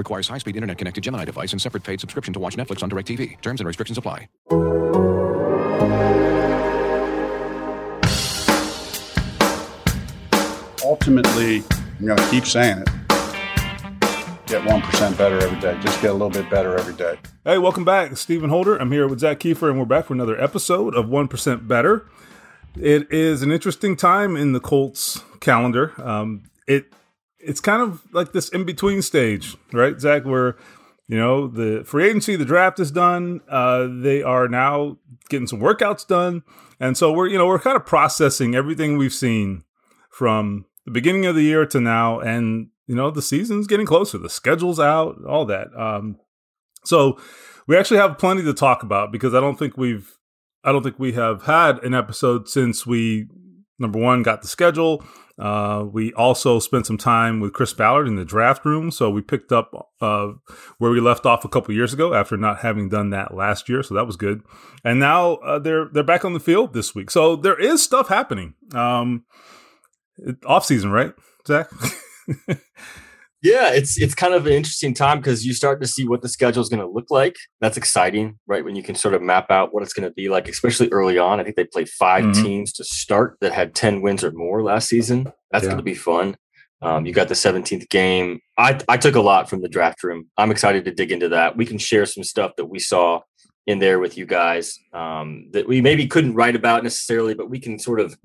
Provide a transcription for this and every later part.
Requires high-speed internet-connected Gemini device and separate paid subscription to watch Netflix on DirecTV. Terms and restrictions apply. Ultimately, I'm going to keep saying it. Get 1% better every day. Just get a little bit better every day. Hey, welcome back. Stephen Holder. I'm here with Zach Kiefer, and we're back for another episode of 1% Better. It is an interesting time in the Colts calendar. Um, it It's kind of like this in between stage, right, Zach, where you know, the free agency, the draft is done. Uh, they are now getting some workouts done, and so we're you know we're kind of processing everything we've seen from the beginning of the year to now, and you know the season's getting closer, the schedule's out, all that. Um, so we actually have plenty to talk about because I don't think we've I don't think we have had an episode since we number one got the schedule uh, we also spent some time with Chris Ballard in the draft room, so we picked up uh, where we left off a couple years ago after not having done that last year, so that was good. And now uh, they're they're back on the field this week, so there is stuff happening. Um, off season, right, Zach? Yeah, it's it's kind of an interesting time because you start to see what the schedule is going to look like. That's exciting, right? When you can sort of map out what it's going to be like, especially early on. I think they played 5 mm-hmm. teams to start that had ten wins or more last season. That's yeah. going to be fun. Um, you got the 17th game. I I took a lot from the draft room. I'm excited to dig into that. We can share some stuff that we saw in there with you guys um, that we maybe couldn't write about necessarily, but we can sort of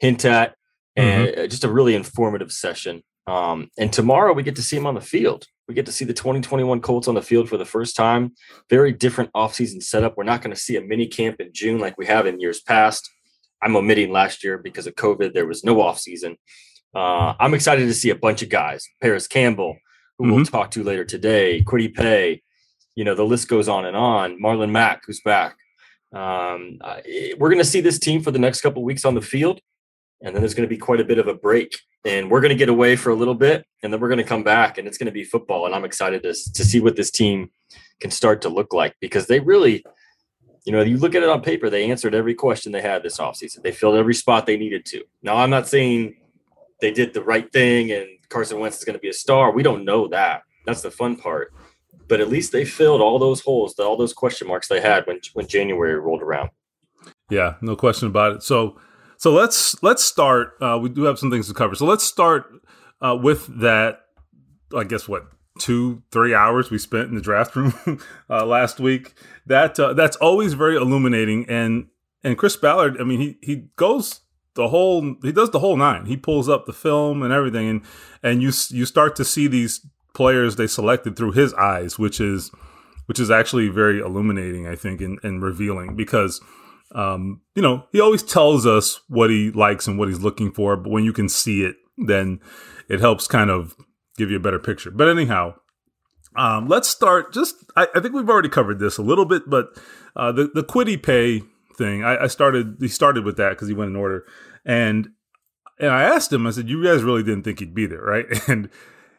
hint at. And mm-hmm. just a really informative session. Um, and tomorrow we get to see him on the field. We get to see the 2021 Colts on the field for the first time. Very different offseason setup. We're not going to see a mini camp in June like we have in years past. I'm omitting last year because of COVID. There was no offseason. Uh, I'm excited to see a bunch of guys. Parris Campbell, who mm-hmm. we'll talk to later today, Kwity Paye. You know, the list goes on and on. Marlon Mack, who's back. Um, we're going to see this team for the next couple weeks on the field and then there's going to be quite a bit of a break. And we're going to get away for a little bit and then we're going to come back and it's going to be football and i'm excited to, to see what this team can start to look like because they really you know you look at it on paper they answered every question they had this offseason. They filled every spot they needed to. Now i'm not saying they did the right thing and carson wentz is going to be a star. We don't know that. That's the fun part. But at least they filled all those holes all those question marks they had when when january rolled around. Yeah no question about it. So so let's let's start. Uh, we do have some things to cover. So let's start uh, with that. I guess what two three hours we spent in the draft room uh, last week. That uh, that's always very illuminating. And and Chris Ballard, I mean, he he goes the whole he does the whole nine. He pulls up the film and everything, and and you you start to see these players they selected through his eyes, which is which is actually very illuminating, I think, and, and revealing because um, you know, he always tells us what he likes and what he's looking for, but when you can see it, then it helps kind of give you a better picture. But anyhow, um, let's start. Just I, I, think we've already covered this a little bit, but uh, the the Kwity Paye thing, I, I started. He started with that because he went in order, and and I asked him. I said, "You guys really didn't think he'd be there, right?" And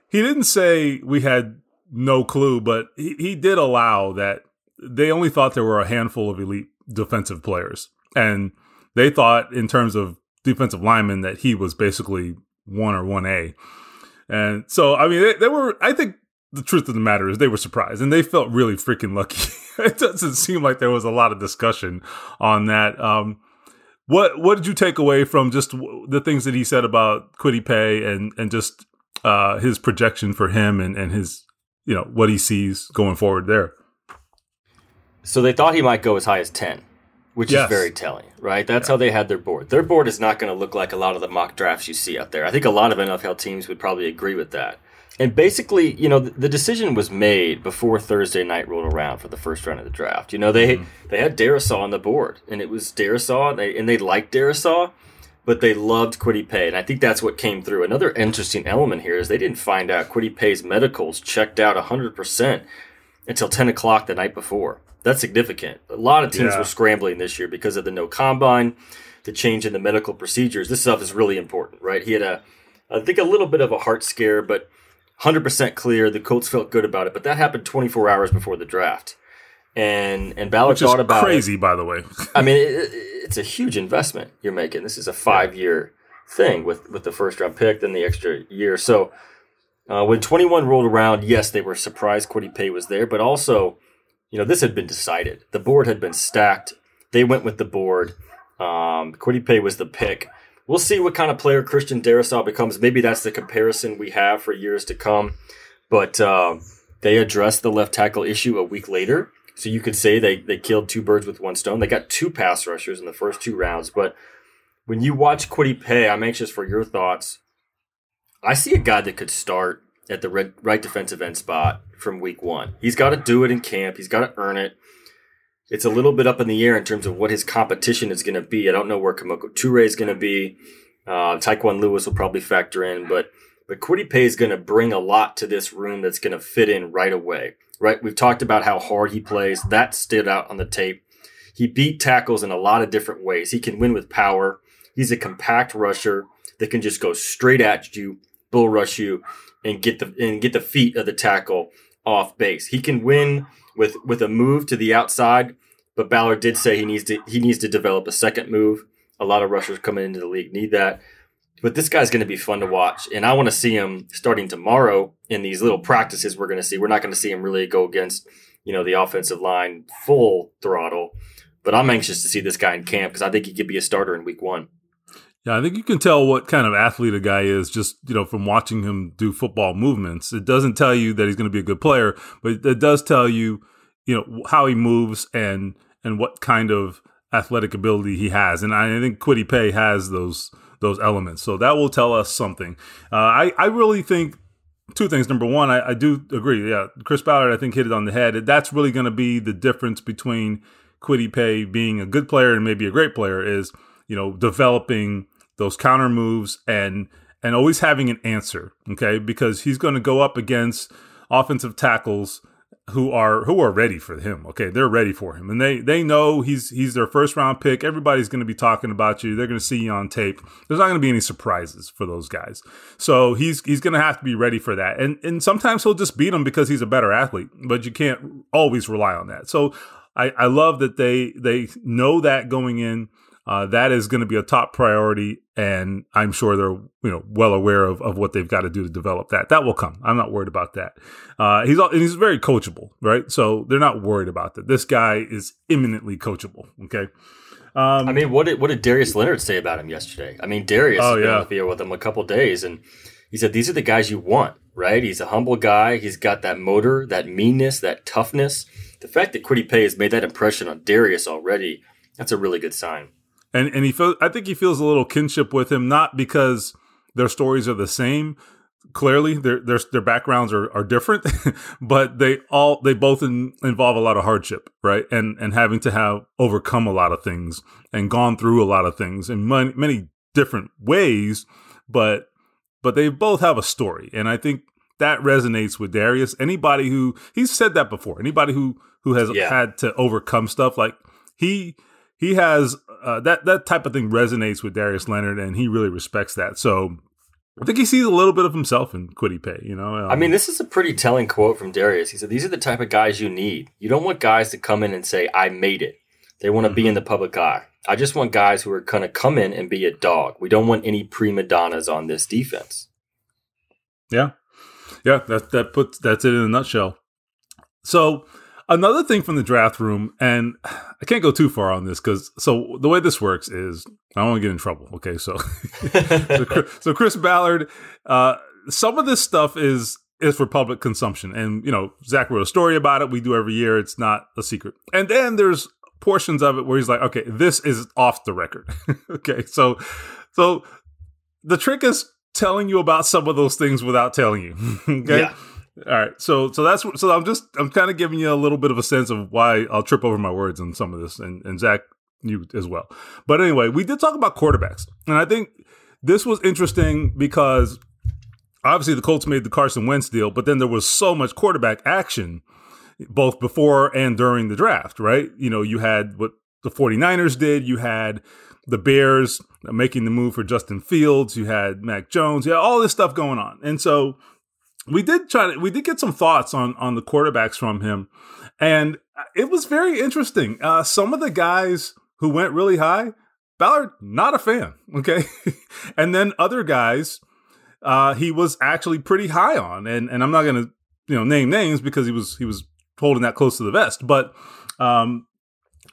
he didn't say we had no clue, but he, he did allow that they only thought there were a handful of elite defensive players. And they thought, in terms of defensive linemen, that he was basically one or 1A. And so, I mean, they, they were, I think the truth of the matter is they were surprised and they felt really freaking lucky. it doesn't seem like there was a lot of discussion on that. Um, what what did you take away from just the things that he said about Kwity Paye and and just uh, his projection for him and and his you know what he sees going forward there? So they thought he might go as high as 10, which yes. is very telling, right? That's yeah. how they had their board. Their board is not going to look like a lot of the mock drafts you see out there. I think a lot of NFL teams would probably agree with that. And basically, you know, the, decision was made before Thursday night rolled around for the first round of the draft. You know, they mm-hmm. they had Darrisaw on the board, and it was Darrisaw, and they, and they liked Darrisaw, but they loved Kwity Paye, and I think that's what came through. Another interesting element here is they didn't find out Kwity Paye's medicals checked out 100% until 10 o'clock the night before. That's significant. A lot of teams Yeah. were scrambling this year because of the no combine, the change in the medical procedures. This stuff is really important, right? He had a, I think, a little bit of a heart scare, but 100% clear. The Colts felt good about it, but that happened 24 hours before the draft. And and Ballard Which thought about it. crazy, by the way. I mean, it, it- it's a huge investment you're making. This is a five year thing with with the first round pick, then the extra year. So uh, when 21 rolled around, yes, they were surprised Kwity Paye was there, but also, you know, this had been decided. The board had been stacked. They went with the board. Um, Kwity Paye was the pick. We'll see what kind of player Christian Darrisaw becomes. Maybe that's the comparison we have for years to come. But um, they addressed the left tackle issue a week later. So you could say they, they killed two birds with one stone. They got two pass rushers in the first two rounds. But when you watch Kwity Paye, I'm anxious for your thoughts. I see a guy that could start at the red, right defensive end spot from week one. He's got to do it in camp. He's got to earn it. It's a little bit up in the air in terms of what his competition is going to be. I don't know where Kemoko Turay is going to be. Uh, Tyquan Lewis will probably factor in, but but Kwity Paye is going to bring a lot to this room that's going to fit in right away. Right? We've talked about how hard he plays. That stood out on the tape. He beat tackles in a lot of different ways. He can win with power. He's a compact rusher that can just go straight at you, bull rush you, and get the and get the feet of the tackle off base. He can win with with a move to the outside, but Ballard did say he needs to he needs to develop a second move. A lot of rushers coming into the league need that. But this guy's going to be fun to watch, and I want to see him starting tomorrow in these little practices. We're going to see. We're not going to see him really go against you know the offensive line full throttle, but I'm anxious to see this guy in camp because I think he could be a starter in week one. Yeah, I think you can tell what kind of athlete a guy is just, you know, from watching him do football movements. It doesn't tell you that he's going to be a good player, but it does tell you, you know, how he moves and and what kind of athletic ability he has. And I think Kwity Paye has those those elements. So that will tell us something. Uh, I I really think two things. Number one, I, I do agree. Yeah, Chris Ballard, I think hit it on the head. That's really going to be the difference between Kwity Paye being a good player and maybe a great player is you know developing those counter moves and and always having an answer. Okay, because he's going to go up against offensive tackles who are who are ready for him. Okay, they're ready for him, and they they know he's he's their first round pick. Everybody's going to be talking about you. They're going to see you on tape. There's not going to be any surprises for those guys. So he's he's going to have to be ready for that. And and sometimes he'll just beat them because he's a better athlete. But you can't always rely on that. So I, I love that they they know that going in. Uh, that is going to be a top priority, and I'm sure they're you know well aware of, of what they've got to do to develop that. That will come. I'm not worried about that. Uh, he's all, and he's very coachable, right? So they're not worried about that. This guy is imminently coachable. Okay. Um, I mean, what did what did Darius Leonard say about him yesterday? I mean, Darius Oh, has been yeah. on the field with him a couple days, and he said these are the guys you want, right? He's a humble guy. He's got that motor, that meanness, that toughness. The fact that Kwity Paye has made that impression on Darius already, that's a really good sign. And and he feels I think he feels a little kinship with him, not because their stories are the same. Clearly, their their their backgrounds are, are different, but they all they both in, involve a lot of hardship, right? And and having to have overcome a lot of things and gone through a lot of things in many, many different ways, but but they both have a story, and I think that resonates with Darius. Anybody who he's said that before, anybody who who has Yeah. had to overcome stuff like he he has uh, that that type of thing resonates with Darius Leonard, and he really respects that. So I think he sees a little bit of himself in Kwity Paye. You know, Um, I mean, this is a pretty telling quote from Darius. He said, These are the type of guys you need. You don't want guys to come in and say, I made it. They want to be in the public eye. I just want guys who are going to come in and be a dog. We don't want any prima donnas on this defense. Yeah, yeah. That that puts that's it in a nutshell. So another thing from the draft room, and I can't go too far on this because so the way this works is I don't want to get in trouble. Okay, so so, Chris- so Chris Ballard, uh, some of this stuff is is for public consumption, and you know Zach wrote a story about it. We do every year. It's not a secret. And then there's portions of it where he's like, okay, this is off the record. okay, so so the trick is telling you about some of those things without telling you. okay. Yeah. All right. So so that's so I'm just I'm kind of giving you a little bit of a sense of why I'll trip over my words on some of this, and and Zach you as well. But anyway, we did talk about quarterbacks, and I think this was interesting because obviously the Colts made the Carson Wentz deal, but then there was so much quarterback action. both before and during the draft, right? You know, you had what the 49ers did, you had the Bears making the move for Justin Fields, you had Mac Jones, yeah, all this stuff going on. And so we did try to we did get some thoughts on on the quarterbacks from him. And it was very interesting. Uh, some of the guys who went really high, Ballard, not a fan. Okay. and then other guys, uh, he was actually pretty high on. And and I'm not gonna, you know, name names because he was he was holding that close to the vest. But um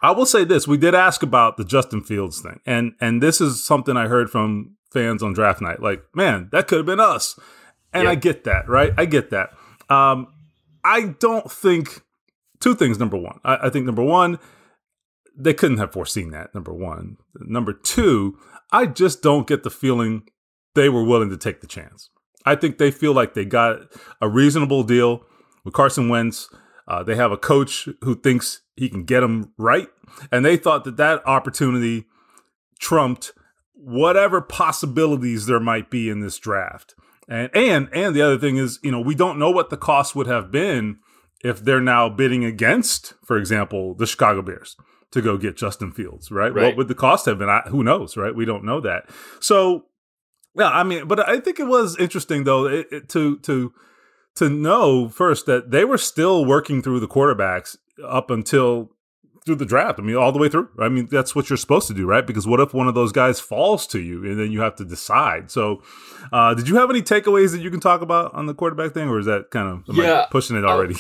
I will say this: we did ask about the Justin Fields thing, and and this is something I heard from fans on draft night. Like, man, that could have been us, and yeah. I get that, right? I get that. Um, I don't think two things. Number one, I, I think number one, they couldn't have foreseen that. Number one, number two, I just don't get the feeling they were willing to take the chance. I think they feel like they got a reasonable deal with Carson Wentz. Uh, they have a coach who thinks he can get them right, and they thought that that opportunity trumped whatever possibilities there might be in this draft. And and and the other thing is, you know, we don't know what the cost would have been if they're now bidding against, for example, the Chicago Bears to go get Justin Fields, right? right. What would the cost have been? I, who knows, right? We don't know that. So, yeah, I mean, but I think it was interesting though it, it, to to to know first that they were still working through the quarterbacks up until through the draft. I mean, all the way through. I mean, that's what you're supposed to do, right? Because what if one of those guys falls to you and then you have to decide? So, uh, did you have any takeaways that you can talk about on the quarterback thing, or is that kind of yeah, pushing it already?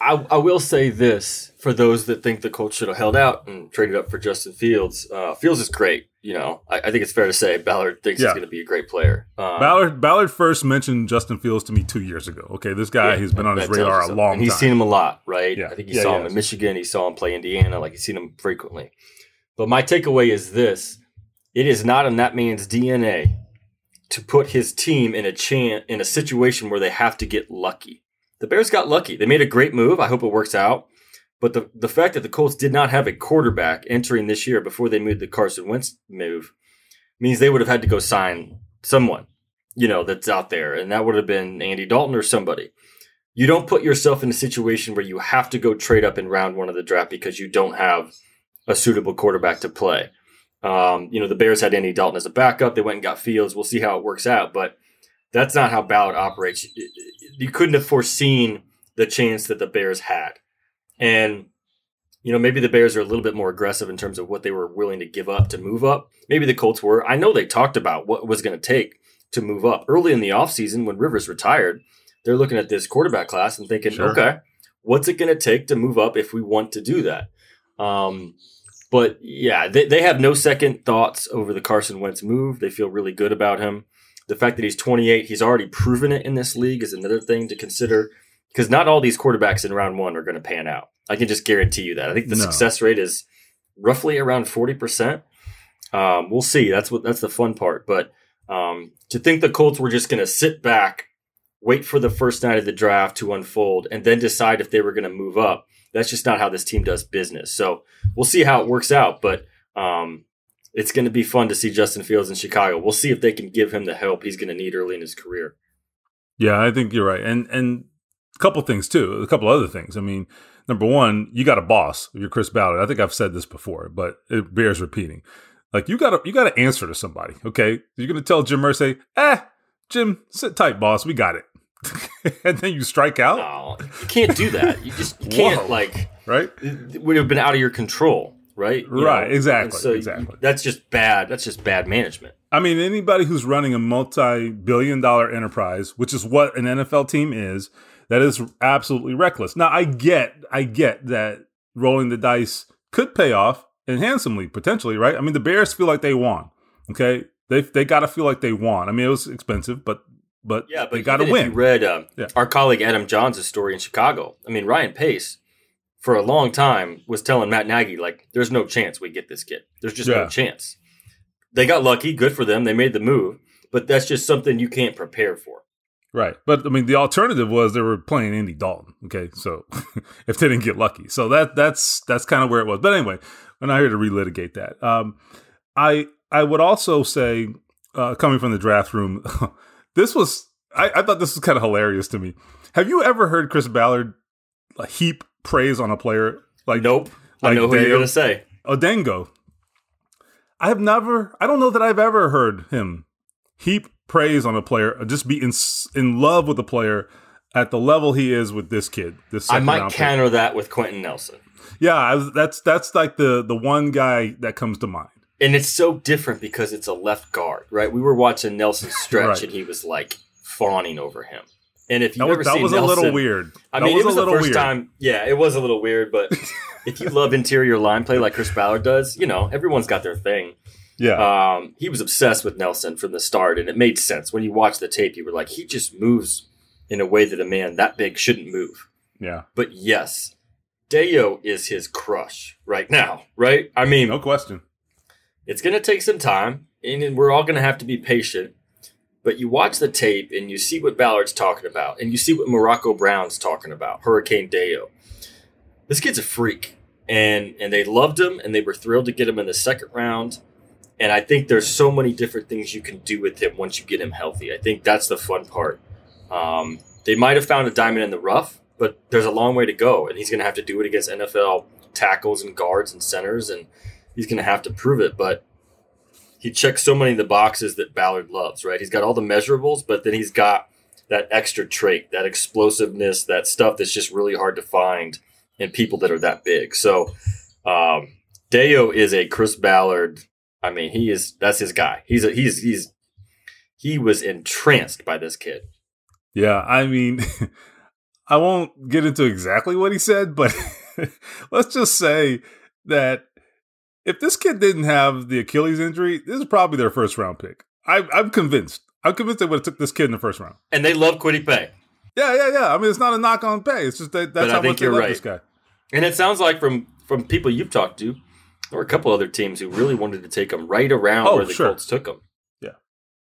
I, I, will say this for those that think the Colts should have held out and traded up for Justin Fields. Uh, Fields is great you know, I, I, think it's fair to say Ballard thinks yeah. he's going to be a great player. Um, Ballard Ballard first mentioned Justin Fields to me two years ago. Okay, this guy yeah, has been on his radar a long and he's time. seen him a lot, right? Yeah. I think he yeah, saw him in Michigan. He saw him play Indiana. Like he's seen him frequently. But my takeaway is this: it is not in that man's DNA to put his team in a chan- in a situation where they have to get lucky. The Bears got lucky. They made a great move. I hope it works out. But the, the fact that the Colts did not have a quarterback entering this year before they made the Carson Wentz move means they would have had to go sign someone, you know, that's out there. And that would have been Andy Dalton or somebody. You don't put yourself in a situation where you have to go trade up in round one of the draft because you don't have a suitable quarterback to play. Um, you know, the Bears had Andy Dalton as a backup. They went and got Fields. We'll see how it works out. But that's not how Ballard operates. You couldn't have foreseen the chance that the Bears had. And you know, maybe the Bears are a little bit more aggressive in terms of what they were willing to give up to move up. Maybe the Colts were. I know they talked about what was going to take to move up early in the offseason when Rivers retired. They're looking at this quarterback class and thinking, sure. okay, what's it going to take to move up if we want to do that? Um, but yeah, they, they have no second thoughts over the Carson Wentz move. They feel really good about him. The fact that he's 28, he's already proven it in this league is another thing to consider because not all these quarterbacks in round one are going to pan out. I can just guarantee you that. I think the no. success rate is roughly around forty percent. Um, we'll see. That's what that's the fun part. But um, to think the Colts were just going to sit back, wait for the first night of the draft to unfold, and then decide if they were going to move up. That's just not how this team does business. So we'll see how it works out. But um, it's going to be fun to see Justin Fields in Chicago. We'll see if they can give him the help he's going to need early in his career. Yeah, I think you're right. And and a couple things too. A couple other things. I mean, number one, you got a boss. You're Chris Ballard. I think I've said this before, but it bears repeating. Like you got to you got to answer to somebody. Okay, you're gonna tell Jim Irsay, "Eh, Jim, sit tight, boss. We got it." and then you strike out. No, you can't do that. You just you can't Whoa. like right. It would have been out of your control, right? You right. Know? Exactly. So exactly. That's just bad. That's just bad management. I mean, anybody who's running a multi-billion-dollar enterprise, which is what an NFL team is, that is absolutely reckless. Now, I get, I get that rolling the dice could pay off and handsomely potentially, right? I mean, the Bears feel like they won. Okay, they they got to feel like they won. I mean, it was expensive, but but yeah, but they got to win. read uh, yeah. our colleague Adam Jahns' story in Chicago. I mean, Ryan Pace for a long time was telling Matt Nagy like, "There's no chance we get this kid. There's just yeah. no chance." They got lucky. Good for them. They made the move, but that's just something you can't prepare for. Right. But I mean the alternative was they were playing Andy Dalton. Okay. So if they didn't get lucky. So that that's that's kind of where it was. But anyway, we're not here to relitigate that. Um I I would also say, uh, coming from the draft room, this was I, I thought this was kind of hilarious to me. Have you ever heard Chris Ballard heap praise on a player like nope. like I know who Dayo you're gonna say. Odeyingbo. I have never, I don't know that I've ever heard him heap praise on a player, just be in in love with a player at the level he is with this kid. This I might counter that with Quenton Nelson. Yeah, I that's that's like the the one guy that comes to mind. And it's so different because it's a left guard, right? We were watching Nelson stretch Right. and he was like fawning over him. And if you've ever was, that seen was a little weird. I That mean, it was a the first weird. time. Yeah, it was a little weird, but if you love interior line play like Chris Ballard does, you know, everyone's got their thing. Yeah, Um, he was obsessed with Nelson from the start, and it made sense when you watch the tape. You were like, he just moves in a way that a man that big shouldn't move. yeah, But yes, Dayo is his crush right now, right? I mean, no question. it's going to take some time, and we're all going to have to be patient. But you watch the tape and you see what Ballard's talking about, and you see what Morocco Brown's talking about, Hurricane Dayo. This kid's a freak, and and they loved him, and they were thrilled to get him in the second round. And I think there's so many different things you can do with him once you get him healthy. I think that's the fun part. Um, they might have found a diamond in the rough, but there's a long way to go, and he's going to have to do it against NFL tackles and guards and centers, and he's going to have to prove it. But he checks so many of the boxes that Ballard loves, right? He's got all the measurables, but then he's got that extra trait, that explosiveness, that stuff that's just really hard to find in people that are that big. So, um, Dayo is a Chris Ballard. I mean, he is that's his guy. He's a, he's he's he was entranced by this kid. Yeah, I mean, I won't get into exactly what he said, but let's just say that if this kid didn't have the Achilles injury, this is probably their first round pick. I, I'm convinced. I'm convinced they would have took this kid in the first round. And they love Kwity Paye. Yeah, yeah, yeah. I mean, it's not a knock on Paye. It's just that But that's I how think much they you're love right. this guy. And it sounds like from from people you've talked to, there were a couple other teams who really wanted to take him right around Oh, where the sure. Colts took him. Yeah,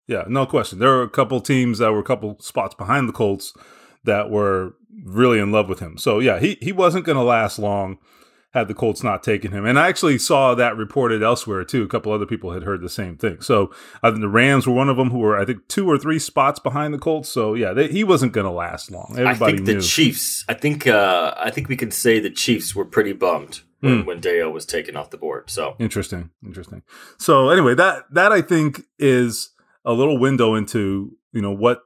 Yeah, no question. There were a couple teams that were a couple spots behind the Colts that were really in love with him. So yeah, he he wasn't going to last long had the Colts not taken him. And I actually saw that reported elsewhere too. A couple other people had heard the same thing. So I think the Rams were one of them who were I think two or three spots behind the Colts. So yeah, they, he wasn't going to last long. Everybody I think knew. the Chiefs. I think uh, I think we can say the Chiefs were pretty bummed when, Hmm. when Dayo was taken off the board. So Interesting, interesting. So anyway, that that I think is a little window into you know what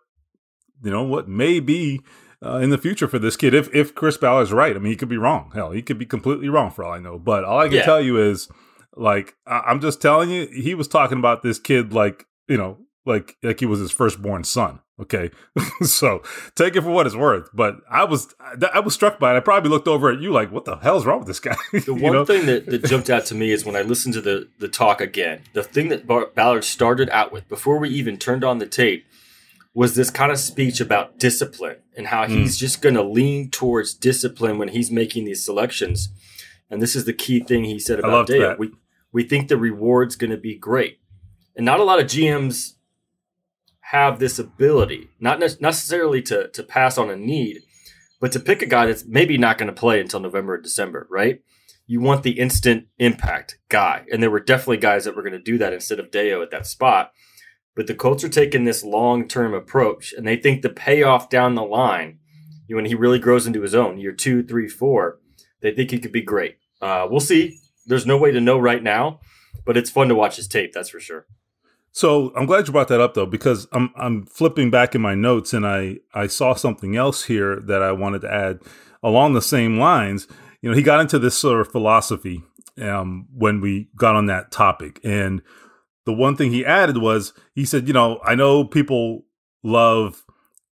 you know what may be uh, in the future for this kid if if Chris Ballard is right. I mean, he could be wrong. Hell, he could be completely wrong for all I know. But all I can Yeah. tell you is, like, I- I'm just telling you, he was talking about this kid like you know like like he was his firstborn son. Okay, so take it for what it's worth. But I was I was struck by it. I probably looked over at you like, what the hell's wrong with this guy? the one know? thing that, that jumped out to me is when I listened to the the talk again. The thing that Bar- Ballard started out with before we even turned on the tape was this kind of speech about discipline and how Hmm. he's just going to lean towards discipline when he's making these selections. And this is the key thing he said about loved that. We we think the reward's going to be great, and not a lot of GMs have this ability, not ne- necessarily to to pass on a need, but to pick a guy that's maybe not going to play until November or December, right? You want the instant impact guy, and there were definitely guys that were going to do that instead of Dayo at that spot. But the Colts are taking this long term approach, and they think the payoff down the line, you know, when he really grows into his own, year two, three, four, they think he could be great. Uh, we'll see. There's no way to know right now, but it's fun to watch his tape. That's for sure. So I'm glad you brought that up though, because I'm I'm flipping back in my notes and I I saw something else here that I wanted to add along the same lines. You know, he got into this sort of philosophy um, when we got on that topic, and the one thing he added was he said, you know, I know people love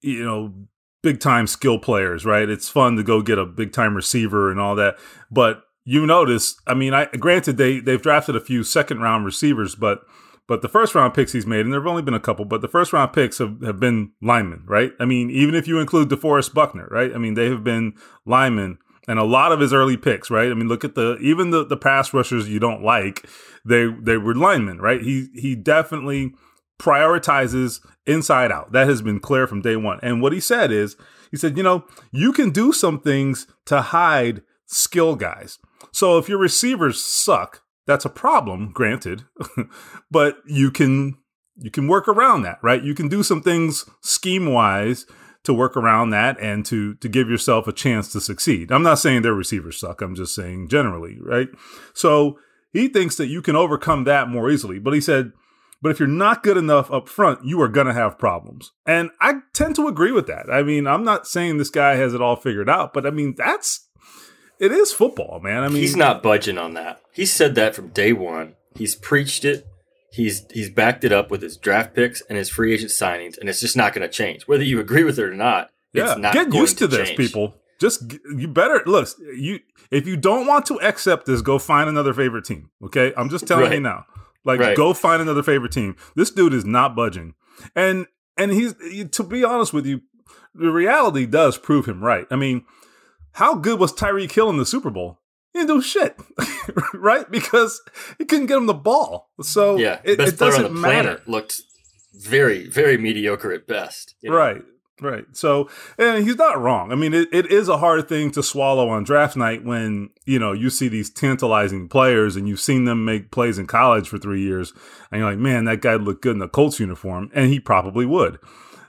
you know big time skill players, right? It's fun to go get a big time receiver and all that, but you notice, I mean, I granted they they've drafted a few second round receivers, but but the first round picks he's made, and there have only been a couple, but the first round picks have, have been linemen, right? I mean, even if you include DeForest Buckner, right? I mean, they have been linemen and a lot of his early picks, right? I mean, look at the even the, the pass rushers you don't like, they they were linemen, right? He he definitely prioritizes inside out. That has been clear from day one. And what he said is, he said, you know, you can do some things to hide skill guys. So if your receivers suck, that's a problem, granted, but you can you can work around that, right? You can do some things scheme wise to work around that and to to give yourself a chance to succeed. I'm not saying their receivers suck. I'm just saying generally, right? So he thinks that you can overcome that more easily. But he said, but if you're not good enough up front, you are going to have problems. And I tend to agree with that. I mean, I'm not saying this guy has it all figured out, but I mean, that's it is football, man. I mean, he's not budging on that. He said that from day one. He's preached it. He's he's backed it up with his draft picks and his free agent signings, and it's just not going to change. Whether you agree with it or not, yeah, Not get used to, to this, people. Just you better look. You if you don't want to accept this, go find another favorite team. Okay, I'm just telling right. you now. Like, right. go find another favorite team. This dude is not budging, and and he's to be honest with you, the reality does prove him right. I mean, how good was Tyreek Hill in the Super Bowl? He didn't do shit, right? Because he couldn't get him the ball. So yeah, it, it doesn't matter. Looked very, very mediocre at best. You know? Right, right. So, and he's not wrong. I mean, it, it is a hard thing to swallow on draft night when you know you see these tantalizing players and you've seen them make plays in college for three years, and you're like, man, that guy looked good in the Colts uniform, and he probably would.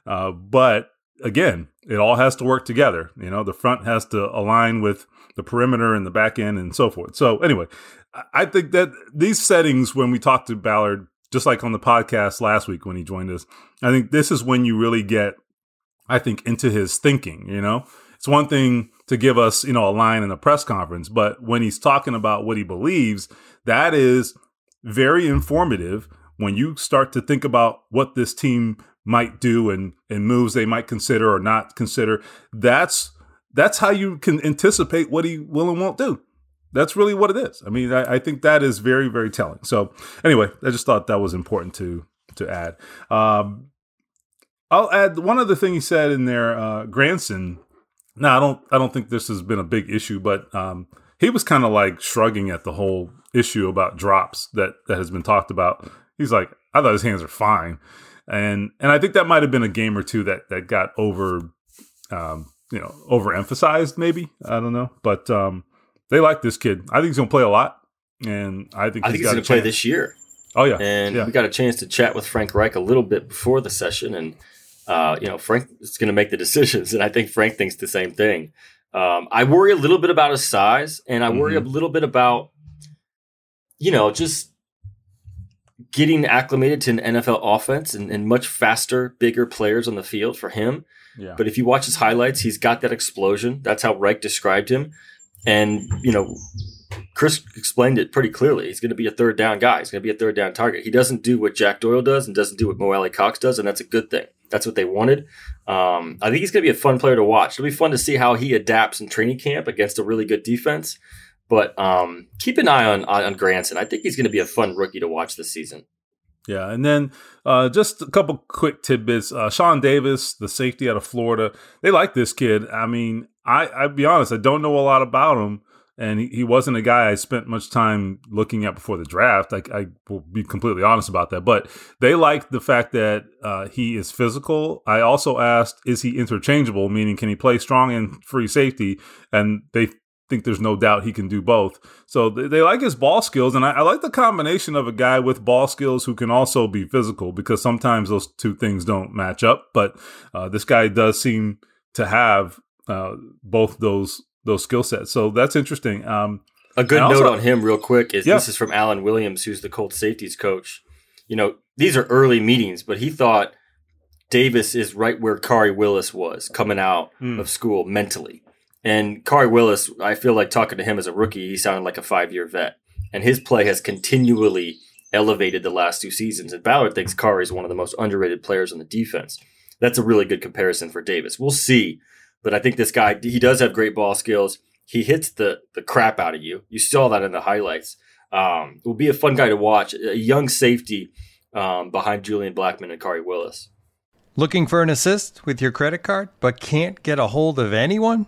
Uh, but again, it all has to work together. You know, the front has to align with the perimeter and the back end and so forth. So anyway, I think that these settings, when we talked to Ballard, just like on the podcast last week when he joined us, I think this is when you really get, I think, into his thinking. You know, it's one thing to give us, you know, a line in a press conference, but when he's talking about what he believes, that is very informative when you start to think about what this team might do and and moves they might consider or not consider. That's that's how you can anticipate what he will and won't do. That's really what it is. I mean, I, I think that is very very telling. So anyway, I just thought that was important to to add. Um, I'll add one other thing he said in there. Uh, Granson. Now I don't I don't think this has been a big issue, but um, he was kind of like shrugging at the whole issue about drops that that has been talked about. He's like, I thought his hands are fine and and I think that might have been a game or two that that got over, um, you know, overemphasized. Maybe I don't know, but um, they like this kid. I think he's going to play a lot, and I think I think he's going to play this year. Oh yeah, and yeah. we got a chance to chat with Frank Reich a little bit before the session, and uh, you know Frank is going to make the decisions, and I think Frank thinks the same thing. Um, I worry a little bit about his size, and I worry mm-hmm. a little bit about, you know, just getting acclimated to an NFL offense and, and, much faster, bigger players on the field for him. Yeah. But if you watch his highlights, he's got that explosion. That's how Reich described him. And, you know, Chris explained it pretty clearly. He's going to be a third down guy. He's going to be a third down target. He doesn't do what Jack Doyle does and doesn't do what Mo Alie-Cox does, and that's a good thing. That's what they wanted. Um, I think he's going to be a fun player to watch. It'll be fun to see how he adapts in training camp against a really good defense. But um, keep an eye on, on Granson. I think he's going to be a fun rookie to watch this season. Yeah, and then uh, just a couple quick tidbits. Uh, Shawn Davis, the safety out of Florida, they like this kid. I mean, I I'll be honest, I don't know a lot about him, and he, he wasn't a guy I spent much time looking at before the draft. I, I will be completely honest about that. But they like the fact that uh, he is physical. I also asked, is he interchangeable? Meaning, can he play strong and free safety? And they think there's no doubt he can do both. So they, they like his ball skills, and I, I, like the combination of a guy with ball skills who can also be physical because sometimes those two things don't match up. But uh, this guy does seem to have uh, both those those skill sets, so that's interesting. Um, a good also, note on him, real quick, is yeah. this is from Alan Williams, who's the Colts safeties coach. You know, these are early meetings, but he thought Davis is right where Khari Willis was coming out mm. of school mentally. And Khari Willis, I feel like talking to him as a rookie, he sounded like a five year vet. And his play has continually elevated the last two seasons. And Ballard thinks Khari is one of the most underrated players on the defense. That's a really good comparison for Davis. We'll see. But I think this guy, he does have great ball skills. He hits the, the crap out of you. You saw that in the highlights. Um, will be a fun guy to watch. A young safety um, behind Julian Blackmon and Khari Willis. Looking for an assist with your credit card, but can't get a hold of anyone?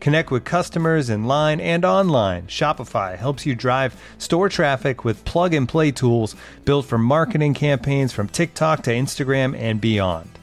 Connect with customers in line and online. Shopify helps you drive store traffic with plug and play tools built for marketing campaigns from TikTok to Instagram and beyond.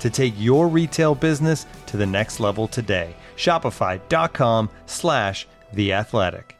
to take your retail business to the next level today. Shopify.com slash the athletic.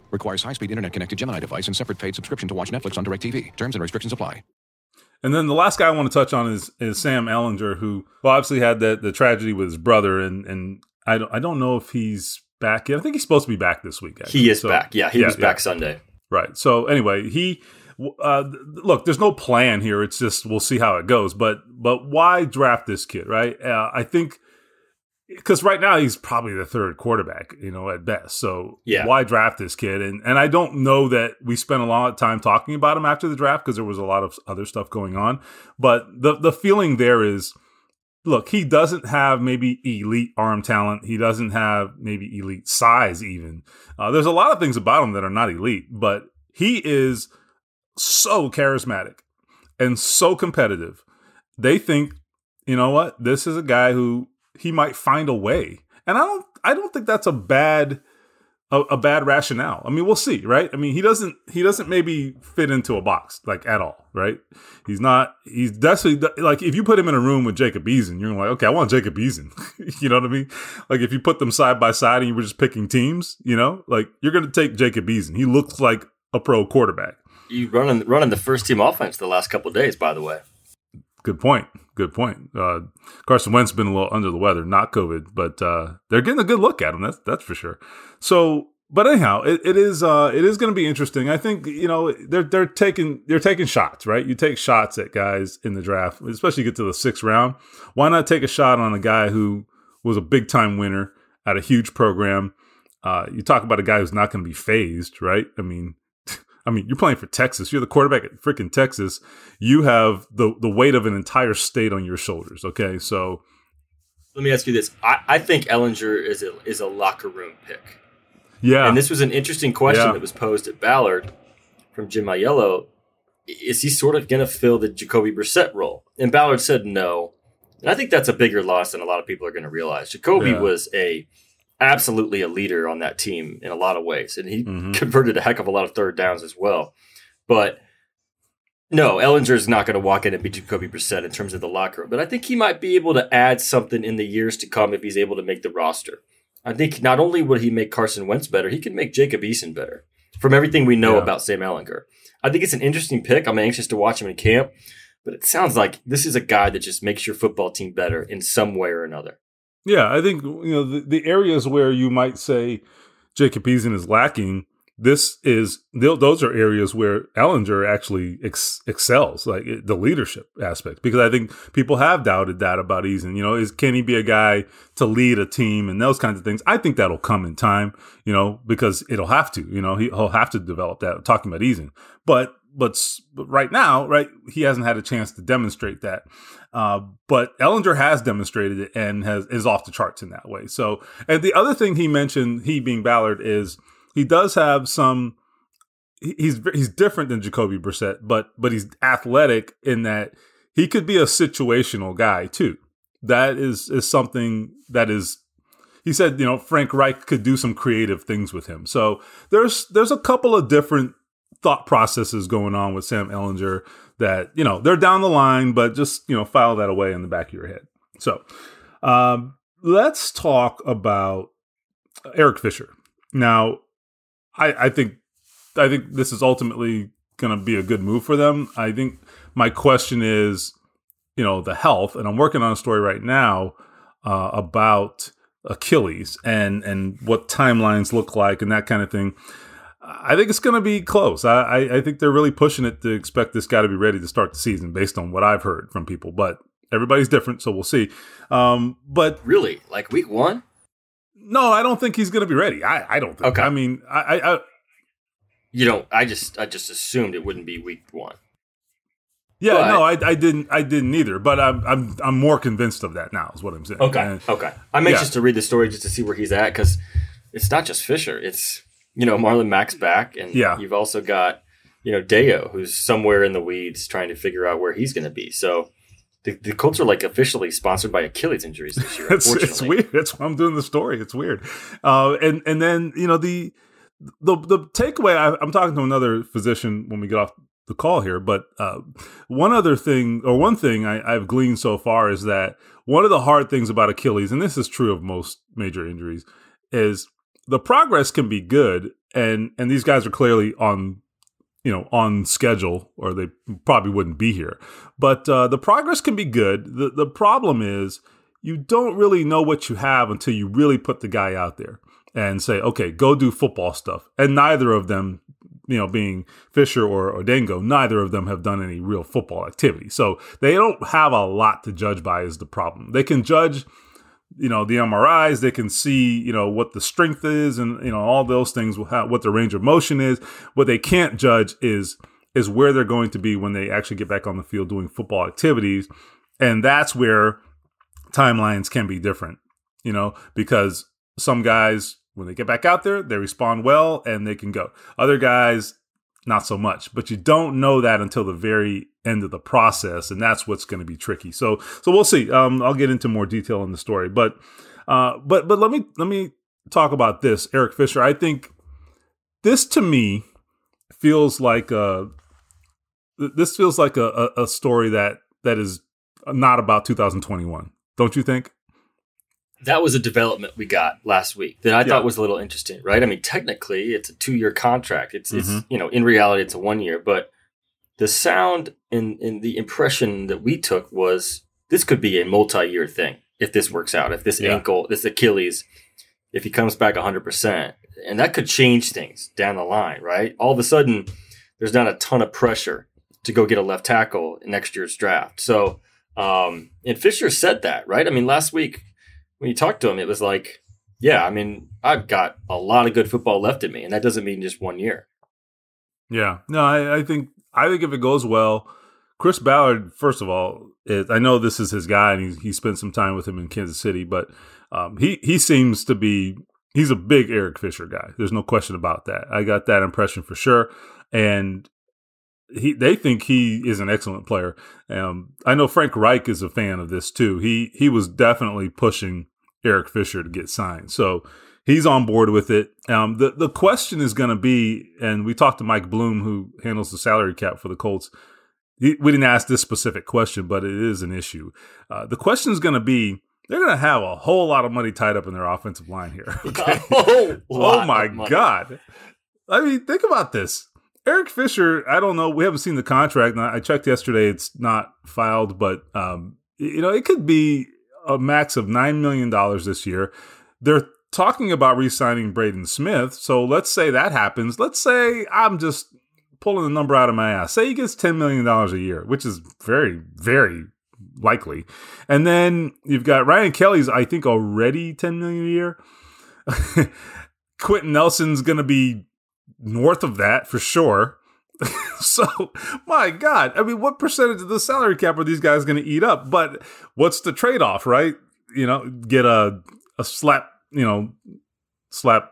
Requires high speed internet connected Gemini device and separate paid subscription to watch Netflix on DirecTV. Terms and restrictions apply. And then the last guy I want to touch on is is Sam Ehlinger, who well, obviously had that the tragedy with his brother, and and I don't I don't know if he's back yet. I think he's supposed to be back this week. Actually. He is So- back. Yeah, he yeah, was back. Sunday. Right. So anyway, he uh, look. There's no plan here. It's just we'll see how it goes. But but why draft this kid? Right. Uh, I think because right now he's probably the third quarterback, you know, at best. So Yeah. why draft this kid? And and I don't know that we spent a lot of time talking about him after the draft because there was a lot of other stuff going on. But the the feeling there is. Look, he doesn't have maybe elite arm talent. He doesn't have maybe elite size, even. Uh, there's a lot of things about him that are not elite, but he is so charismatic and so competitive. They think, you know what, this is a guy who he might find a way, and I don't, I don't think that's a bad, a, a bad rationale. I mean, we'll see, right? I mean, he doesn't, he doesn't maybe fit into a box like at all, right? He's not, he's definitely like if you put him in a room with Jacob Eason, you're like, okay, I want Jacob Eason. you know what I mean? Like if you put them side by side and you were just picking teams, you know, like you're to take Jacob Eason. He looks like a pro quarterback. You running running the first team offense the last couple days, by the way. Good point. Good point. Uh, Carson Wentz been a little under the weather, not COVID, but uh, they're getting a good look at him. That's that's for sure. So, but anyhow, it, it is uh, it is going to be interesting. I think you know they're they're taking they're taking shots, right? You take shots at guys in the draft, especially get to the sixth round. Why not take a shot on a guy who was a big time winner at a huge program? Uh, you talk about a guy who's not going to be phased, right? I mean, I mean, you're playing for Texas. You're the quarterback at freaking Texas. You have the the weight of an entire state on your shoulders. Okay, so Let me ask you this: I, I think Ehlinger is a is a locker room pick, yeah, and this was an interesting question Yeah. that was posed at Ballard from Jim Ayello. Is he sort of going to fill the Jacoby Brissett role? And Ballard said no, and I think that's a bigger loss than a lot of people are going to realize. Jacoby Yeah. was a absolutely a leader on that team in a lot of ways, and he Mhm. converted a heck of a lot of third downs as well. But no, Ehlinger is not going to walk in and be Jacoby Brissett in terms of the locker room, but I think he might be able to add something in the years to come if he's able to make the roster. I think not only would he make Carson Wentz better, he could make Jacob Eason better. From everything we know Yeah. about Sam Ehlinger, I think it's an interesting pick. I'm anxious to watch him in camp, but it sounds like this is a guy that just makes your football team better in some way or another. Yeah. I think you know the, the areas where you might say Jacob Eason is lacking. This is those are areas where Ehlinger actually ex- excels, like eh, the leadership aspect. Because I think people have doubted that about Eason. You know, is can he be a guy to lead a team and those kinds of things? I think that'll come in time. You know, because it'll have to. You know, he, he'll have to develop that. Talking about Eason, but but, but right now, right, he hasn't had a chance to demonstrate that. Uh, but Ehlinger has demonstrated it and has is off the charts in that way. So, and the other thing he mentioned, he being Ballard, is he does have some. He's he's different than Jacoby Brissett, but but he's athletic in that he could be a situational guy too. That is is something that is. He said, you know, Frank Reich could do some creative things with him. So there's there's a couple of different thought processes going on with Sam Ehlinger that you know they're down the line, but just you know file that away in the back of your head. So um, let's talk about Eric Fisher. Now, I, I think I think this is ultimately going to be a good move for them. I think my question is, you know, the health, and I'm working on a story right now uh, about Achilles and and what timelines look like and that kind of thing. I think it's going to be close. I, I, I think they're really pushing it to expect this guy to be ready to start the season based on what I've heard from people. But everybody's different, so we'll see. Um, but really, like week one? No, I don't think he's going to be ready. I, I don't think. Okay. I mean, I, I, you don't. I just I just assumed it wouldn't be week one. Yeah, but, no, I, I didn't. I didn't either. But I'm I'm I'm more convinced of that now. Is what I'm saying. Okay, and, okay. I'm anxious yeah. to read the story just to see where he's at because it's not just Fisher. It's you know Marlon Mack's back, and yeah. you've also got you know Dayo, who's somewhere in the weeds trying to figure out where he's going to be. So the, the Colts are like officially sponsored by Achilles injuries this year. it's, it's, weird. That's why I'm doing the story. It's weird. Uh, and and then you know the the the takeaway. I, am talking to another physician when we get off the call here, but uh, one other thing or one thing I, I've gleaned so far is that one of the hard things about Achilles, and this is true of most major injuries, is the progress can be good, and and these guys are clearly on you know on schedule or they probably wouldn't be here. But uh, the progress can be good. The, the problem is you don't really know what you have until you really put the guy out there and say okay go do football stuff. And neither of them you know being fisher or Odeyingbo neither of them have done any real football activity. So they don't have a lot to judge by is the problem. They can judge you know the MRIs they can see you know what the strength is and you know all those things what the range of motion is. What they can't judge is is where they're going to be when they actually get back on the field doing football activities. And that's where timelines can be different you know because some guys when they get back out there they respond well and they can go. Other guys not so much. But you don't know that until the very end of the process, and that's what's going to be tricky. So, so we'll see. Um, I'll get into more detail in the story, but, uh, but, but let me let me talk about this, Eric Fisher. I think this to me feels like a this feels like a, a, a story that that is not about 2021. Don't you think? That was a development we got last week that I yeah. thought was a little interesting, right? I mean, technically, it's a two-year contract. It's, mm-hmm. it's you know, in reality, it's a one year. But the sound and, and the impression that we took was this could be a multi-year thing if this works out. If this yeah. ankle, this Achilles, if he comes back 100 percent, and that could change things down the line, right? All of a sudden, there's not a ton of pressure to go get a left tackle in next year's draft. So, um, and Fisher said that, right? I mean, last week when you talked to him, it was like, yeah, I mean, I've got a lot of good football left in me, and that doesn't mean just one year. Yeah, no, I, I think I think if it goes well, Chris Ballard, first of all, is, I know this is his guy, and he he spent some time with him in Kansas City, but um, he he seems to be he's a big Eric Fisher guy. There's no question about that. I got that impression for sure, and he they think he is an excellent player. Um, I know Frank Reich is a fan of this too. He he was definitely pushing Eric Fisher to get signed. So he's on board with it. Um, the the question is going to be, and we talked to Mike Bluem, who handles the salary cap for the Colts. We didn't ask this specific question, but it is an issue. Uh, the question is going to be. They're going to have a whole lot of money tied up in their offensive line here. Okay? oh my God. I mean, think about this. Eric Fisher, I don't know. We haven't seen the contract. I checked yesterday; it's not filed, but um, you know, it could be a max of $9 million this year. They're talking about re signing Braden Smith. So let's say that happens. Let's say I'm just pulling the number out of my ass. Say he gets $10 million a year, which is very, very likely. And then you've got Ryan Kelly's, I think, already 10 million a year. Quenton Nelson's going to be north of that for sure. so, my God, I mean, what percentage of the salary cap are these guys going to eat up? But what's the trade off, right? You know, get a a slap, you know, slap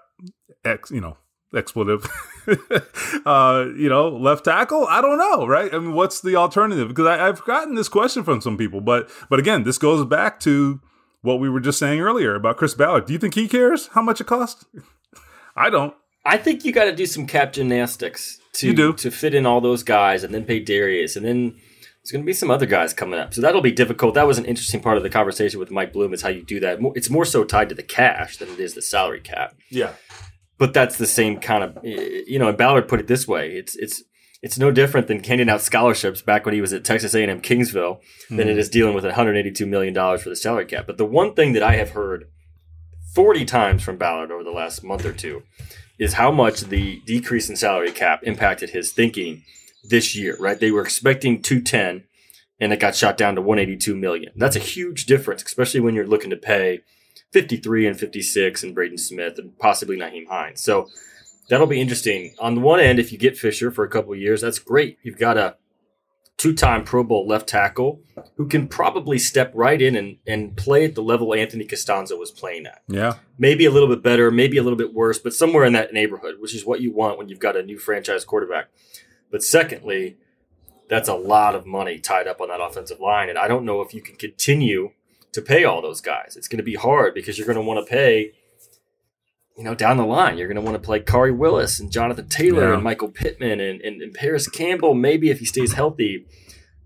X, you know, expletive. uh, you know, left tackle. I don't know, right? I mean, what's the alternative? Because I, I've gotten this question from some people, but but again, this goes back to what we were just saying earlier about Chris Ballard. Do you think he cares how much it costs? I don't. I think you got to do some cap gymnastics to to fit in all those guys, and then pay Darius, and then there's going to be some other guys coming up. So that'll be difficult. That was an interesting part of the conversation with Mike Bluem is how you do that. It's more so tied to the cash than it is the salary cap. Yeah. But that's the same kind of, you know, and Ballard put it this way. It's, it's, it's no different than handing out scholarships back when he was at Texas A&M Kingsville mm. than it hmm. dealing with 182 million dollars for the salary cap. But the one thing that I have heard 40 times from Ballard over the last month or two is how much the decrease in salary cap impacted his thinking this year, right? They were expecting 210 and it got shot down to 182 million. That's a huge difference, especially when you're looking to pay 53 and 56 and Braden Smith and possibly Nyheim Hines. So that'll be interesting. On the one end, if you get Fisher for a couple years, that's great. You've got a two-time Pro Bowl left tackle who can probably step right in and, and play at the level Anthony Castonzo was playing at. Yeah. Maybe a little bit better, maybe a little bit worse, but somewhere in that neighborhood, which is what you want when you've got a new franchise quarterback. But secondly, that's a lot of money tied up on that offensive line. And I don't know if you can continue to pay all those guys. It's going to be hard because you're going to want to pay, you know, down the line. You're going to want to play Khari Willis and Jonathan Taylor yeah. and Michael Pittman and, and, and Parris Campbell, maybe if he stays healthy.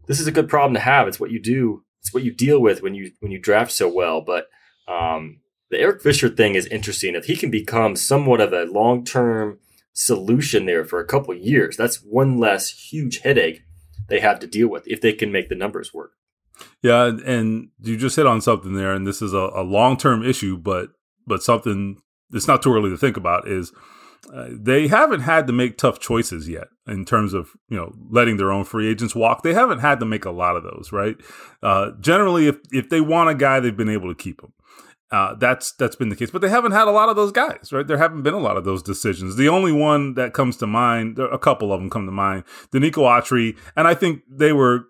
This is a good problem to have. It's what you do. It's what you deal with when you when you draft so well. But um, the Eric Fisher thing is interesting. If he can become somewhat of a long term solution there for a couple years. That's one less huge headache they have to deal with if they can make the numbers work. Yeah, and you just hit on something there, and this is a, a long term issue, but but something it's not too early to think about is uh, they haven't had to make tough choices yet in terms of you know letting their own free agents walk. They haven't had to make a lot of those, right? Uh, generally, if if they want a guy, they've been able to keep him. Uh, that's that's been the case, but they haven't had a lot of those guys, right? There haven't been a lot of those decisions. The only one that comes to mind, a couple of them come to mind, Denico Autry, and I think they were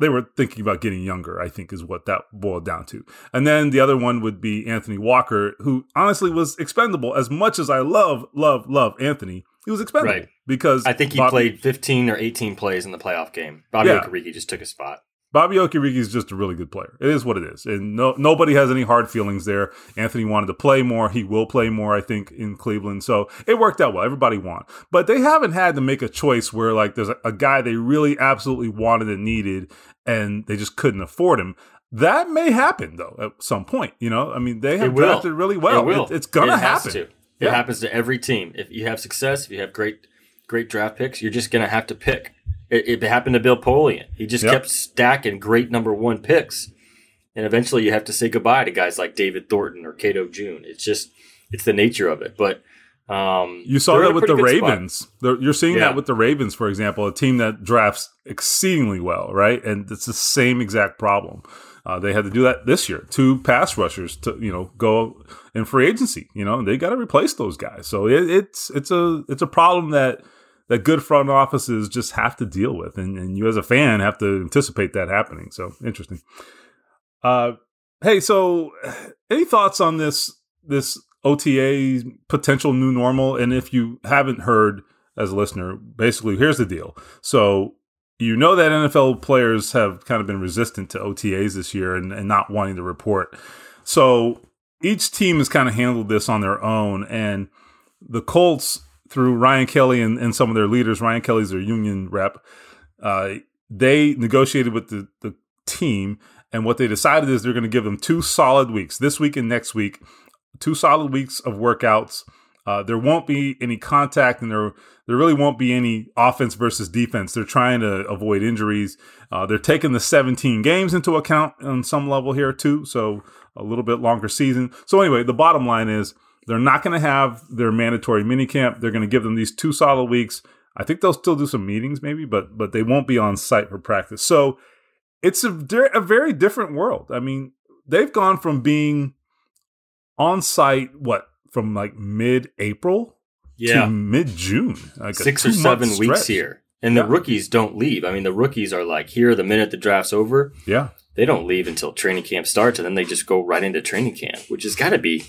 they were thinking about getting younger. I think is what that boiled down to. And then the other one would be Anthony Walker, who honestly was expendable. As much as I love love love Anthony, he was expendable right. because I think he Bobby, played 15 or 18 plays in the playoff game. Bobby yeah. Okereke just took a spot. Bobby Okereke is just a really good player. It is what it is, and no, nobody has any hard feelings there. Anthony wanted to play more; he will play more, I think, in Cleveland. So it worked out well. Everybody won, but they haven't had to make a choice where like there's a, a guy they really absolutely wanted and needed, and they just couldn't afford him. That may happen though at some point. You know, I mean, they have drafted really well. It it, it's gonna it happen. To. It yeah. happens to every team. If you have success, if you have great great draft picks, you're just gonna have to pick. It, it happened to Bill Polian. He just yep. kept stacking great number one picks, and eventually you have to say goodbye to guys like David Thornton or Cato June. It's just it's the nature of it. But um, you saw that with the Ravens. You're seeing yeah. that with the Ravens, for example, a team that drafts exceedingly well, right? And it's the same exact problem. Uh, they had to do that this year. Two pass rushers to you know go in free agency. You know they got to replace those guys. So it, it's it's a it's a problem that that good front offices just have to deal with, and, and you as a fan have to anticipate that happening. So interesting. Uh, hey, so any thoughts on this this OTA potential new normal? And if you haven't heard as a listener, basically here's the deal. So you know that NFL players have kind of been resistant to OTAs this year and, and not wanting to report. So each team has kind of handled this on their own, and the Colts through Ryan Kelly and, and some of their leaders. Ryan Kelly's their union rep. Uh, they negotiated with the, the team, and what they decided is they're going to give them two solid weeks this week and next week, two solid weeks of workouts. Uh, there won't be any contact, and there there really won't be any offense versus defense. They're trying to avoid injuries. Uh, they're taking the 17 games into account on some level here too, so a little bit longer season. So anyway, the bottom line is they're not going to have their mandatory minicamp. They're going to give them these two solid weeks. I think they'll still do some meetings, maybe, but but they won't be on site for practice. So it's a, a very different world. I mean, they've gone from being on site what from like mid April yeah. to mid June, like six or seven weeks here. And yeah. the rookies don't leave. I mean, the rookies are like here the minute the draft's over. Yeah they don't leave until training camp starts, and then they just go right into training camp, which has got to be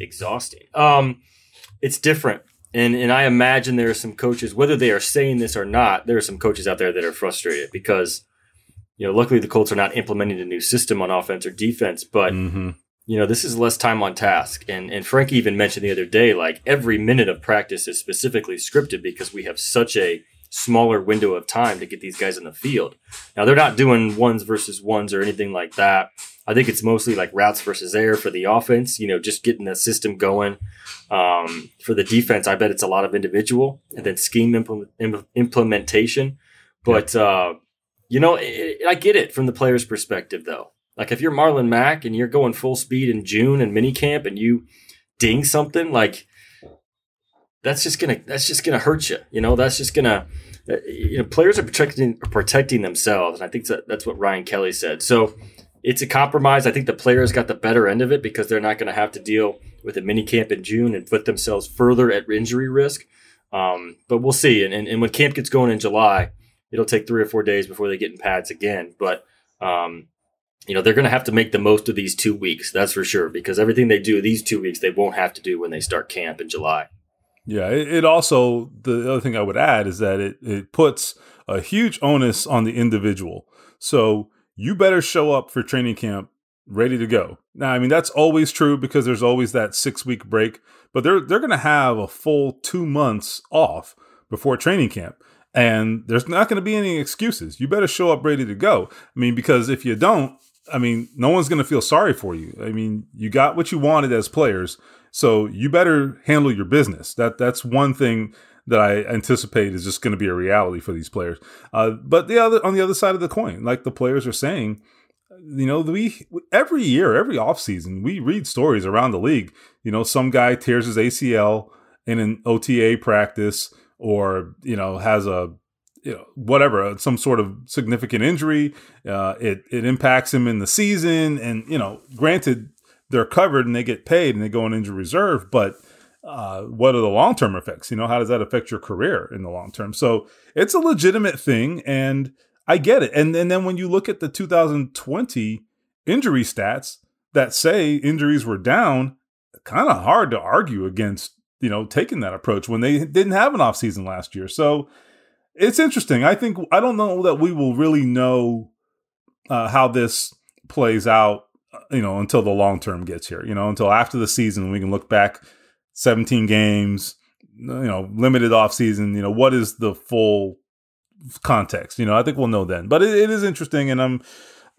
exhausting. Um, it's different. And and I imagine there are some coaches, whether they are saying this or not, there are some coaches out there that are frustrated because, you know, luckily the Colts are not implementing a new system on offense or defense, but Mm-hmm. you know, this is less time on task. And and Frank even mentioned the other day, like every minute of practice is specifically scripted because we have such a smaller window of time to get these guys in the field. Now they're not doing ones versus ones or anything like that. I think it's mostly like routes versus air for the offense, you know, just getting the system going. Um, for the defense, I bet it's a lot of individual and then scheme implement, im- implementation. But, uh, you know, it, I get it from the player's perspective, though. Like if you're Marlon Mack and you're going full speed in June and minicamp and you ding something, like that's just gonna that's just gonna hurt you. You know, that's just gonna uh, you know players are protecting protecting themselves, and I think that, that's what Ryan Kelly said. So it's a compromise. I think the players got the better end of it because they're not going to have to deal with a mini camp in June and put themselves further at injury risk. Um, but we'll see. And, and, and when camp gets going in July, it'll take three or four days before they get in pads again. But um, you know they're going to have to make the most of these two weeks. That's for sure because everything they do these two weeks they won't have to do when they start camp in July. Yeah, it, also the other thing I would add is that it it puts a huge onus on the individual. So you better show up for training camp ready to go. Now, I mean that's always true because there's always that six week break, but they're they're going to have a full two months off before training camp, and there's not going to be any excuses. You better show up ready to go. I mean, because if you don't, I mean, no one's going to feel sorry for you. I mean, you got what you wanted as players, so you better handle your business. That that's one thing that I anticipate is just going to be a reality for these players. Uh, but the other on the other side of the coin, like the players are saying, you know, we every year, every offseason, we read stories around the league. You know, some guy tears his ACL in an OTA practice, or you know, has a you know whatever some sort of significant injury. Uh, it it impacts him in the season, and you know, granted, they're covered and they get paid and they go on injury reserve, but uh, what are the long term effects? You know, how does that affect your career in the long term? So it's a legitimate thing, and I get it. And and then when you look at the 2020 injury stats that say injuries were down, kind of hard to argue against you know taking that approach when they didn't have an off season last year. So it's interesting. I think I don't know that we will really know uh, how this plays out. You know, until the long term gets here. You know, until after the season, we can look back 17 games, you know, limited off season, you know, what is the full context? You know, I think we'll know then. But it, it is interesting and I'm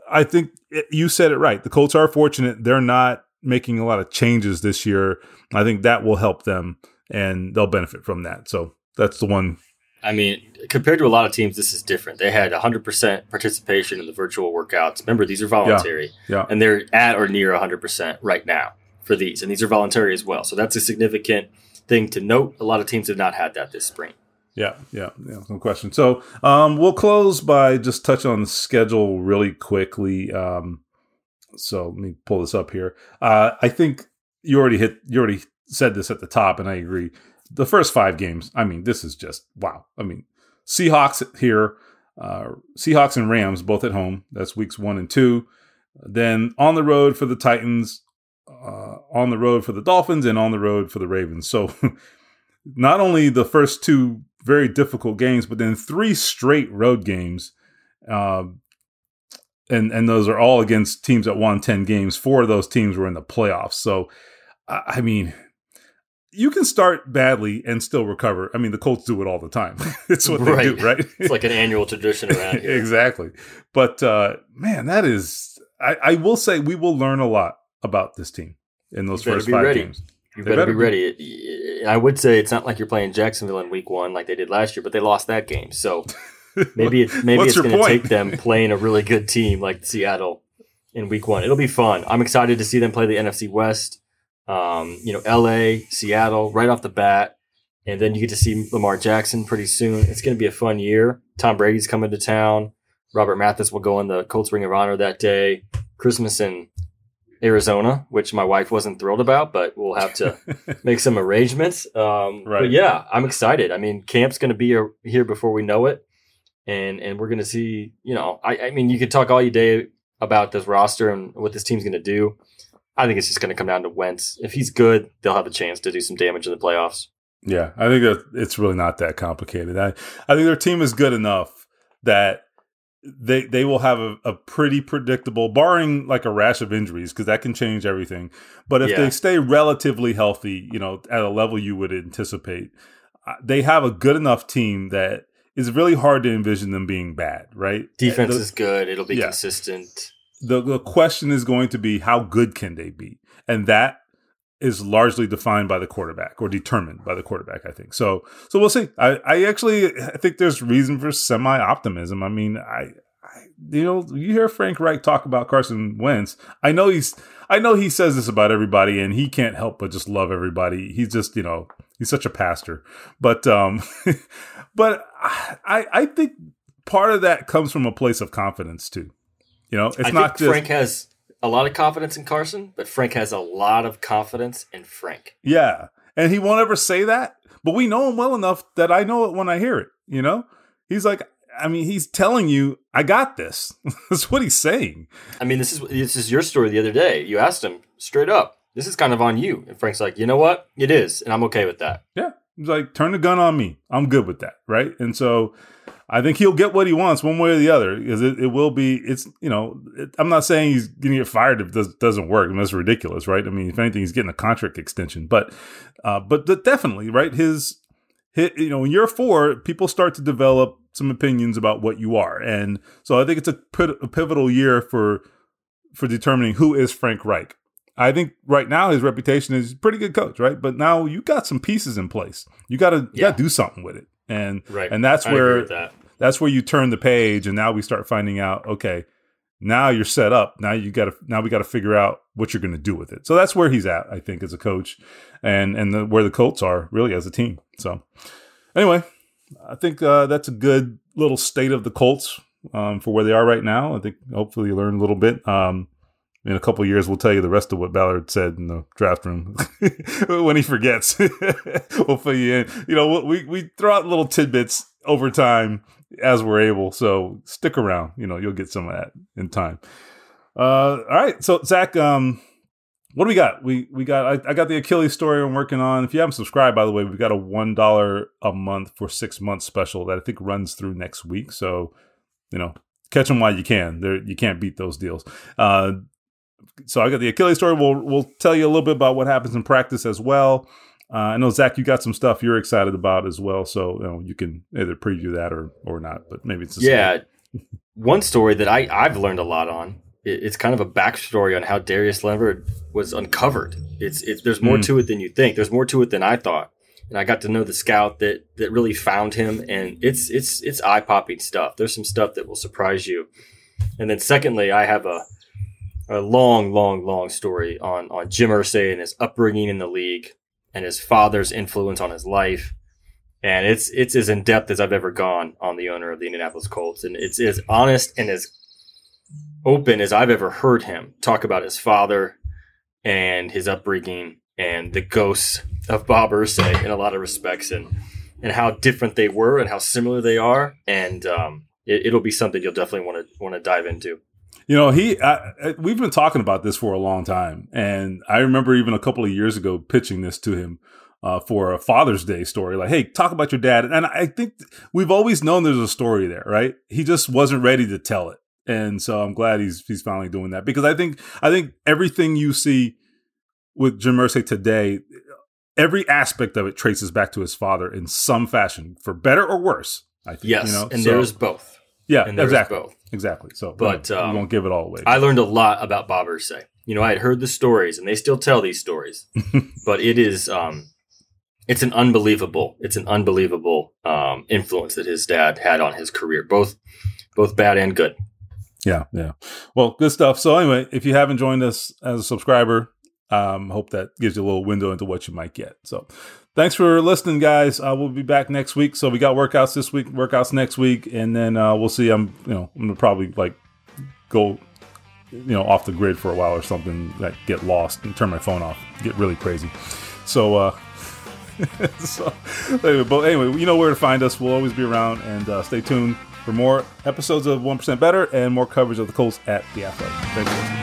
I think it, you said it right. The Colts are fortunate they're not making a lot of changes this year. I think that will help them and they'll benefit from that. So that's the one I mean, compared to a lot of teams, this is different. They had 100% participation in the virtual workouts. Remember, these are voluntary, Yeah, yeah. and they're at or near 100% right now for these, and these are voluntary as well. So that's a significant thing to note. A lot of teams have not had that this spring. Yeah, yeah, yeah, no question. So um, we'll close by just touching on the schedule really quickly. Um, so let me pull this up here. Uh, I think you already hit, you already said this at the top, and I agree. The first five games, I mean, this is just wow. I mean, Seahawks here, uh, Seahawks and Rams both at home. That's weeks one and two. Then on the road for the Titans, uh, on the road for the Dolphins, and on the road for the Ravens. So not only the first two very difficult games, but then three straight road games. Uh, and and those are all against teams that won 10 games. Four of those teams were in the playoffs. So, I I mean, you can start badly and still recover. I mean, the Colts do it all the time. it's what they do, right? It's like an annual tradition around here. exactly. But uh, man, that is, I, I will say, we will learn a lot about this team in those first five ready. games. You better, better be ready. I would say it's not like you're playing Jacksonville in week one like they did last year, but they lost that game. So maybe it, maybe it's going to take them playing a really good team like Seattle in week one. It'll be fun. I'm excited to see them play the NFC West. Um, you know, LA, Seattle, right off the bat. And then you get to see Lamar Jackson pretty soon. It's going to be a fun year. Tom Brady's coming to town. Robert Mathis will go in the Colts Ring of Honor that day. Christmas in Arizona, which my wife wasn't thrilled about, but we'll have to make some arrangements. Um, Right. But yeah, I'm excited. I mean, camp's going to be a, here before we know it, and and we're going to see. You know, I, I mean, you could talk all you day about this roster and what this team's going to do. I think it's just going to come down to Wentz. If he's good, they'll have a chance to do some damage in the playoffs. Yeah, I think that it's really not that complicated. I, I think their team is good enough that they they will have a, a pretty predictable, barring like a rash of injuries, because that can change everything. But if yeah. they stay relatively healthy, you know, at a level you would anticipate, uh, they have a good enough team that it's really hard to envision them being bad, right? Defense the, is good. It'll be yeah. consistent. The the question is going to be how good can they be? And that is largely defined by the quarterback or determined by the quarterback, I think. So so we'll see. I, I actually I think there's reason for semi optimism. I mean, I, I you know, you hear Frank Reich talk about Carson Wentz. I know he's I know he says this about everybody and he can't help but just love everybody. He's just, you know, he's such a pastor. But um but I I think part of that comes from a place of confidence too. You know, it's I not just Frank has a lot of confidence in Carson, but Frank has a lot of confidence in Frank. Yeah. And he won't ever say that, but we know him well enough that I know it when I hear it, you know? He's like I mean, he's telling you, I got this. That's what he's saying. I mean, this is this is your story the other day. You asked him straight up, this is kind of on you. And Frank's like, you know what? It is, and I'm okay with that. Yeah. He's like, turn the gun on me. I'm good with that. Right. And so I think he'll get what he wants one way or the other because it, it will be. It's you know it, I'm not saying he's going to get fired if it does, doesn't work. I mean, that's ridiculous, right? I mean, if anything, he's getting a contract extension, but uh, but definitely right. His hit you know in year four, people start to develop some opinions about what you are, and so I think it's a, a pivotal year for for determining who is Frank Reich. I think right now his reputation is pretty good coach, right? But now you got some pieces in place. You got to yeah. got to do something with it and right. and that's I where that. that's where you turn the page, and now we start finding out. Okay, now you're set up. Now you got to now we got to figure out what you're going to do with it. So that's where he's at, I think, as a coach, and and the, where the Colts are really as a team. So anyway, I think uh, that's a good little state of the Colts um, for where they are right now. I think hopefully you learn a little bit. Um, in a couple years, we'll tell you the rest of what Ballard said in the draft room when he forgets. we'll fill you in. You know, we we throw out little tidbits over time as we're able. So stick around. You know, you'll get some of that in time. Uh, all right. So Zach, um, what do we got? We we got I, I, got the Achilles story I'm working on. If you haven't subscribed, by the way, we've got a one dollar a month for six months special that I think runs through next week. So you know, catch them while you can. There you can't beat those deals. Uh, so I got the Achilles story. We'll we'll tell you a little bit about what happens in practice as well. Uh, I know Zach, you got some stuff you're excited about as well, so you know you can either preview that or or not. But maybe it's yeah. One story that I I've learned a lot on. it's kind of a backstory on how Darius Leonard was uncovered. It's it's there's more mm. to it than you think. There's more to it than I thought, and I got to know the scout that that really found him, and it's it's it's eye popping stuff. There's some stuff that will surprise you. And then secondly, I have a a long, long, long story on on Jim Irsay and his upbringing in the league and his father's influence on his life. And it's it's as in depth as I've ever gone on the owner of the Indianapolis Colts, and it's as honest and as open as I've ever heard him talk about his father and his upbringing and the ghosts of Bob Irsay in a lot of respects, and and how different they were and how similar they are, and um, it, will be something you'll definitely want to want to dive into. You know, he I, we've been talking about this for a long time, and I remember even a couple of years ago pitching this to him uh, for a Father's Day story. Like, hey, talk about your dad. And I think we've always known there's a story there, right? He just wasn't ready to tell it, and so I'm glad he's he's finally doing that because I think I think everything you see with Jim Irsay today, every aspect of it traces back to his father in some fashion, for better or worse. I think. Yes, you know? and so, there's both. Yeah, exactly. Both. Exactly. So, but um, we won't give it all away. I learned a lot about Bob Irsay. You know, I had heard the stories, and they still tell these stories. but it is, um, it's an unbelievable, it's an unbelievable um, influence that his dad had on his career, both, both bad and good. Yeah, yeah. Well, good stuff. So anyway, if you haven't joined us as a subscriber, um, hope that gives you a little window into what you might get. So thanks for listening, guys. Uh, we'll be back next week. So we got workouts this week, workouts next week, and then uh, we'll see. I'm, you know, I'm gonna probably like go, you know, off the grid for a while or something. Like get lost and turn my phone off, get really crazy. So, uh, so anyway, but anyway, you know where to find us. We'll always be around, and uh, stay tuned for more episodes of One Percent Better and more coverage of the Colts at the Athletic.